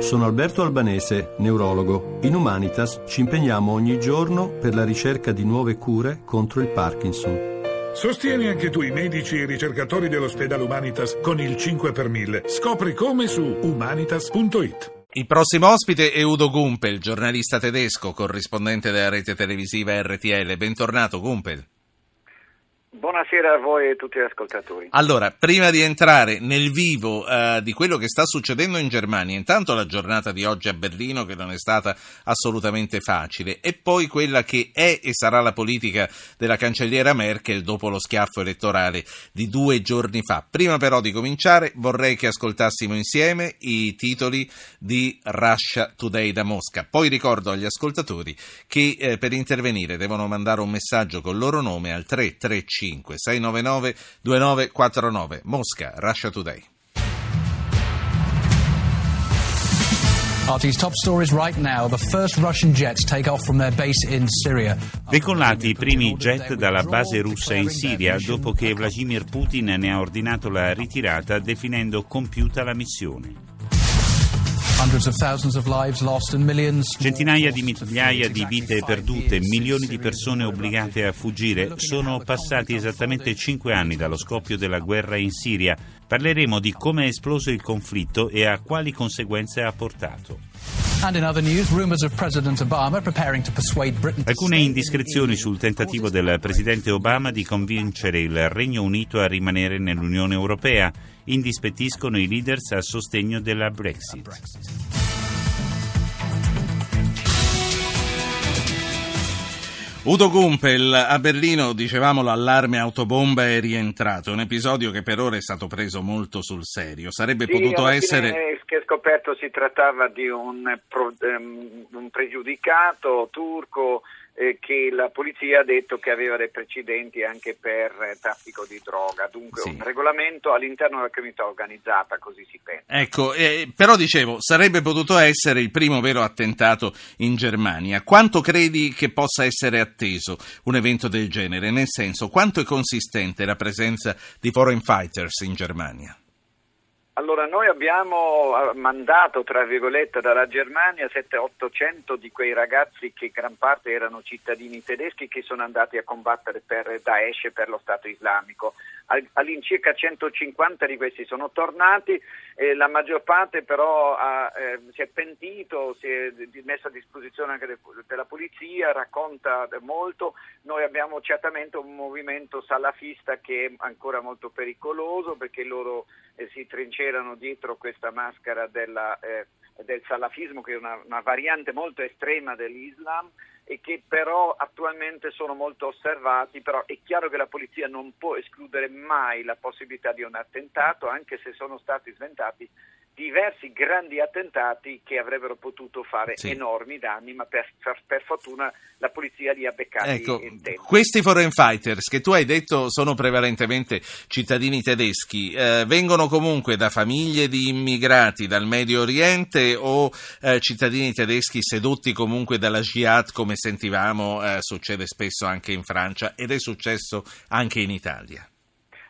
Sono Alberto Albanese, neurologo. In Humanitas ci impegniamo ogni giorno per la ricerca di nuove cure contro il Parkinson. Sostieni anche tu i medici e i ricercatori dell'ospedale Humanitas con il 5 per 1000. Scopri come su humanitas.it. Il prossimo ospite è Udo Gumpel, giornalista tedesco, corrispondente della rete televisiva RTL. Bentornato Gumpel. Buonasera a voi e a tutti gli ascoltatori. Allora, prima di entrare nel vivo uh, di quello che sta succedendo in Germania, intanto la giornata di oggi a Berlino che non è stata assolutamente facile e poi quella che è e sarà la politica della cancelliera Merkel dopo lo schiaffo elettorale di due giorni fa. Prima però di cominciare vorrei che ascoltassimo insieme i titoli di Russia Today da Mosca. Poi ricordo agli ascoltatori che eh, per intervenire devono mandare un messaggio con il loro nome al 335 699 2949. Mosca, Russia Today. RT's top stories right now. The first Russian jets take off from their base in Syria. Decollati i primi jet dalla base russa in Siria dopo che Vladimir Putin ne ha ordinato la ritirata definendo compiuta la missione. Centinaia di migliaia di vite perdute, milioni di persone obbligate a fuggire. Sono passati esattamente cinque anni dallo scoppio della guerra in Siria. Parleremo di come è esploso il conflitto e a quali conseguenze ha portato. Alcune indiscrezioni sul tentativo del presidente Obama di convincere il Regno Unito a rimanere nell'Unione Europea indispettiscono i leaders a sostegno della Brexit. Udo Gumpel, a Berlino, dicevamo, l'allarme autobomba è rientrato, un episodio che per ora è stato preso molto sul serio. Sarebbe sì, potuto essere... che scoperto si trattava di un, um, un pregiudicato turco eh, che la polizia ha detto che aveva dei precedenti anche per eh, traffico di droga, dunque sì. un regolamento all'interno della criminalità organizzata, così si pensa. Ecco, eh, però dicevo, sarebbe potuto essere il primo vero attentato in Germania. Quanto credi che possa essere atteso un evento del genere? Nel senso, quanto è consistente la presenza di foreign fighters in Germania? Allora, noi abbiamo eh, mandato, tra virgolette, dalla Germania 700-800 di quei ragazzi che gran parte erano cittadini tedeschi che sono andati a combattere per Daesh e per lo Stato islamico. All'incirca 150 di questi sono tornati, eh, la maggior parte però ha, eh, si è pentito, si è messo a disposizione anche de- della polizia, racconta molto. Noi abbiamo certamente un movimento salafista che è ancora molto pericoloso perché loro eh, si trincerano dietro questa maschera della, eh, del salafismo che è una, una variante molto estrema dell'Islam e che però attualmente sono molto osservati, però è chiaro che la polizia non può escludere mai la possibilità di un attentato, anche se sono stati sventati diversi grandi attentati che avrebbero potuto fare sì. enormi danni, ma per, per, fortuna la polizia li ha beccati ecco. Questi foreign fighters che tu hai detto sono prevalentemente cittadini tedeschi, eh, vengono comunque da famiglie di immigrati dal Medio Oriente o eh, cittadini tedeschi sedotti comunque dalla jihad come sentivamo eh, succede spesso anche in Francia ed è successo anche in Italia?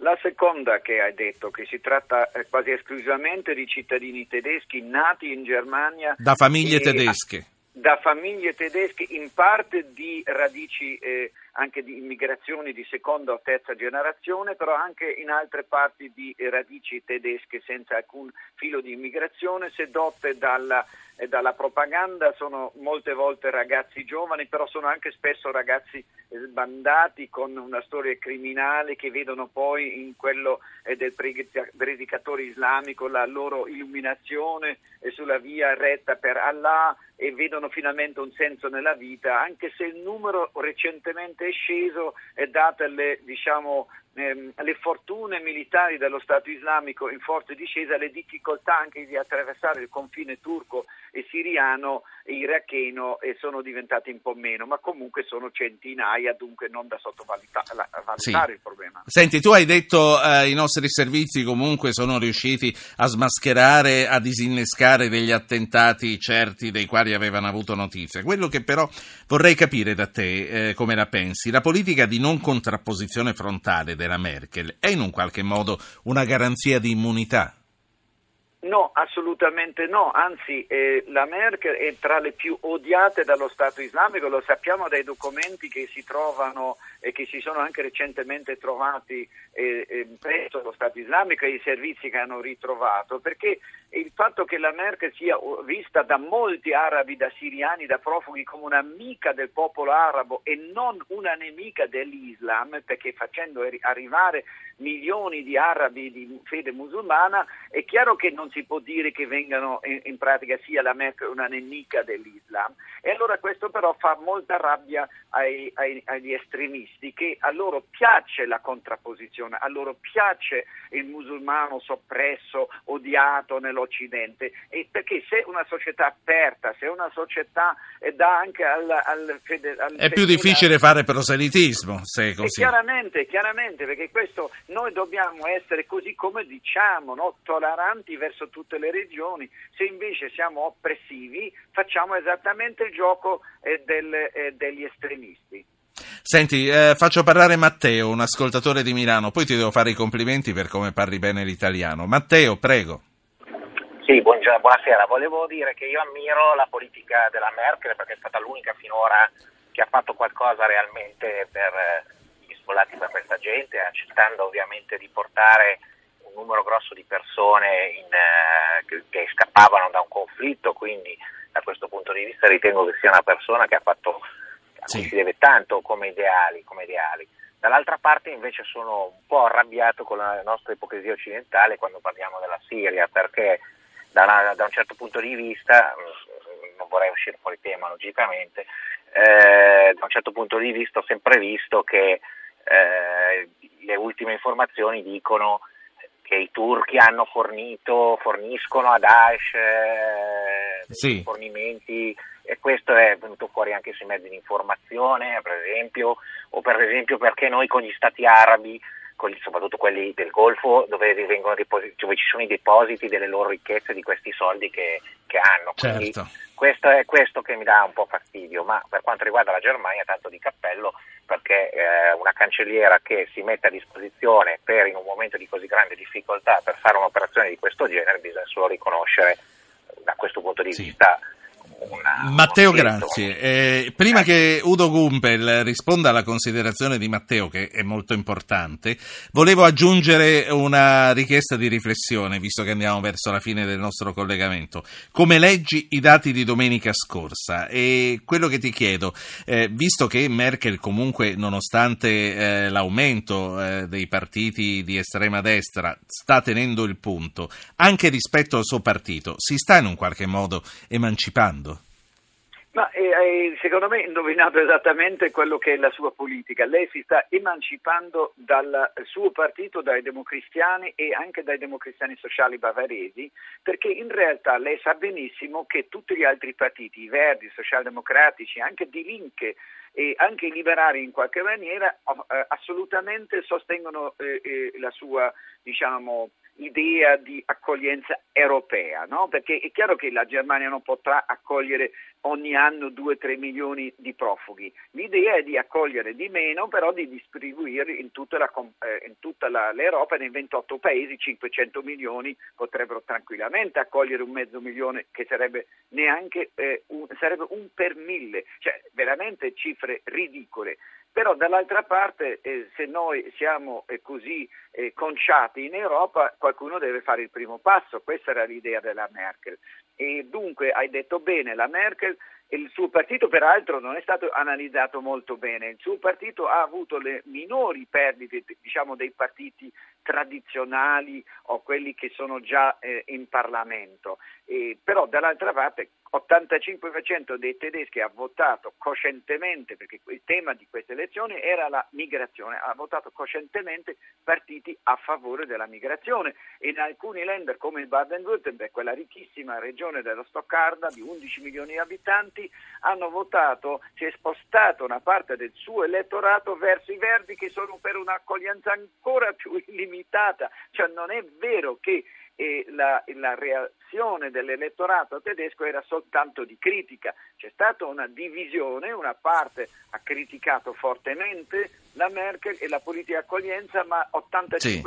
La seconda che hai detto, che si tratta eh, quasi esclusivamente di cittadini tedeschi nati in Germania. Da famiglie tedesche. Da famiglie tedesche, in parte di radici eh, anche di immigrazioni di seconda o terza generazione, però anche in altre parti di radici tedesche senza alcun filo di immigrazione, sedotte dalla e dalla propaganda. Sono molte volte ragazzi giovani, però sono anche spesso ragazzi sbandati con una storia criminale che vedono poi in quello eh, del predicatore islamico la loro illuminazione sulla via retta per Allah e vedono finalmente un senso nella vita, anche se il numero recentemente è sceso e date le, diciamo, ehm, le fortune militari dello Stato islamico in forte discesa, le difficoltà anche di attraversare il confine turco e siriano e iracheno e sono diventate un po' meno, ma comunque sono centinaia, dunque non da sottovalutare sì. il problema. Senti, tu hai detto eh, i nostri servizi comunque sono riusciti a smascherare, a disinnescare degli attentati certi dei quali avevano avuto notizia. Quello che però vorrei capire da te, eh, come la pensi, la politica di non contrapposizione frontale della Merkel è in un qualche modo una garanzia di immunità? No, assolutamente no, anzi eh, la Merkel è tra le più odiate dallo Stato islamico, lo sappiamo dai documenti che si trovano e che si sono anche recentemente trovati eh, eh, presso lo Stato islamico e i servizi che hanno ritrovato, perché il fatto che la Merkel sia vista da molti arabi, da siriani, da profughi come un'amica del popolo arabo e non una nemica dell'Islam, perché facendo arrivare milioni di arabi di fede musulmana, è chiaro che non si può dire che vengano in, in pratica sia la Merkel una nemica dell'Islam. E allora questo però fa molta rabbia ai, ai, agli estremisti, che a loro piace la contrapposizione, a loro piace il musulmano soppresso, odiato nell'Occidente, e perché se una società aperta, se una società eh, dà anche al, al, fede, al È più difficile fare proselitismo, se è così. chiaramente, chiaramente, perché questo noi dobbiamo essere così come diciamo, no? tolleranti verso tutte le regioni, se invece siamo oppressivi facciamo esattamente il gioco eh, del, eh, degli estremisti. Senti, eh, faccio parlare Matteo, un ascoltatore di Milano, poi ti devo fare i complimenti per come parli bene l'italiano. Matteo, prego. Sì, buonasera. Volevo dire che io ammiro la politica della Merkel perché è stata l'unica finora che ha fatto qualcosa realmente per eh, sfollati per questa gente, accettando ovviamente di portare un numero grosso di persone in, eh, che, che, scappavano da un conflitto, quindi da questo punto di vista ritengo che sia una persona che ha fatto, cui si deve tanto come ideali, come ideali. Dall'altra parte invece sono un po' arrabbiato con la nostra ipocrisia occidentale quando parliamo della Siria, perché da, una, da un certo punto di vista, mm, non vorrei uscire fuori tema logicamente, eh, da un certo punto di vista ho sempre visto che eh, le ultime informazioni dicono che i turchi hanno fornito, forniscono a Daesh eh, sì. fornimenti e questo è venuto fuori anche sui mezzi di informazione, per esempio, o per esempio perché noi con gli stati arabi, soprattutto quelli del Golfo, dove, depositi, dove, ci sono i depositi delle loro ricchezze, di questi soldi che, che hanno. Quindi certo. questo è questo che mi dà un po' fastidio, ma per quanto riguarda la Germania, tanto di cappello, perché eh, una cancelliera che si mette a disposizione per in un momento di così grande difficoltà per fare un'operazione di questo genere bisogna solo riconoscere da questo punto di sì. vista Matteo, grazie. Eh, prima che Udo Gumpel risponda alla considerazione di Matteo, che è molto importante, volevo aggiungere una richiesta di riflessione, visto che andiamo verso la fine del nostro collegamento. Come leggi i dati di domenica scorsa? E quello che ti chiedo, eh, visto che Merkel comunque, nonostante eh, l'aumento eh, dei partiti di estrema destra, sta tenendo il punto, anche rispetto al suo partito, si sta in un qualche modo emancipando? Ma eh, secondo me indovinato esattamente quello che è la sua politica. Lei si sta emancipando dal suo partito, dai democristiani e anche dai democristiani sociali bavaresi, perché in realtà lei sa benissimo che tutti gli altri partiti, i Verdi, i socialdemocratici, anche di Linke e anche i liberali in qualche maniera, eh, assolutamente sostengono eh, eh la sua, diciamo, idea di accoglienza europea, no? perché è chiaro che la Germania non potrà accogliere ogni anno 2-3 milioni di profughi, l'idea è di accogliere di meno, però di distribuirli in tutta, la, eh, in tutta la, l'Europa, nei 28 paesi 500 milioni potrebbero tranquillamente accogliere un mezzo milione che sarebbe neanche eh, un, sarebbe un per mille, cioè veramente cifre ridicole. Però dall'altra parte eh, se noi siamo eh, così eh, conciati in Europa qualcuno deve fare il primo passo, questa era l'idea della Merkel. E dunque hai detto bene, la Merkel il suo partito peraltro non è stato analizzato molto bene, il suo partito ha avuto le minori perdite diciamo, dei partiti tradizionali o quelli che sono già eh, in Parlamento, eh, però dall'altra parte 85% dei tedeschi ha votato coscientemente, perché il tema di queste elezioni era la migrazione, ha votato coscientemente partiti a favore della migrazione. E in alcuni länder come il Baden-Württemberg, quella ricchissima regione della Stoccarda di 11 milioni di abitanti, hanno votato, si è spostata una parte del suo elettorato verso i verdi che sono per un'accoglienza ancora più illimitata, cioè non è vero che eh, la, la reazione dell'elettorato tedesco era soltanto di critica. C'è stata una divisione, una parte ha criticato fortemente la Merkel e la politica accoglienza, ma 85% sì.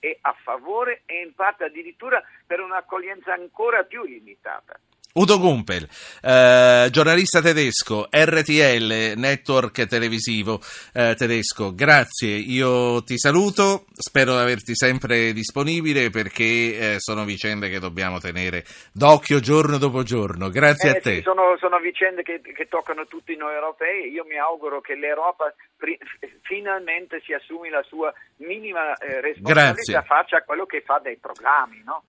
è a favore e in parte addirittura per un'accoglienza ancora più limitata. Udo Gumpel, eh, giornalista tedesco, RTL, network televisivo eh, tedesco, grazie, io ti saluto, spero di averti sempre disponibile perché eh, sono vicende che dobbiamo tenere d'occhio giorno dopo giorno, grazie eh, a te. Sì, sono, sono, vicende che, che, toccano tutti noi europei, io mi auguro che l'Europa pri- finalmente si assumi la sua minima eh, responsabilità, grazie. faccia quello che fa dei programmi. No?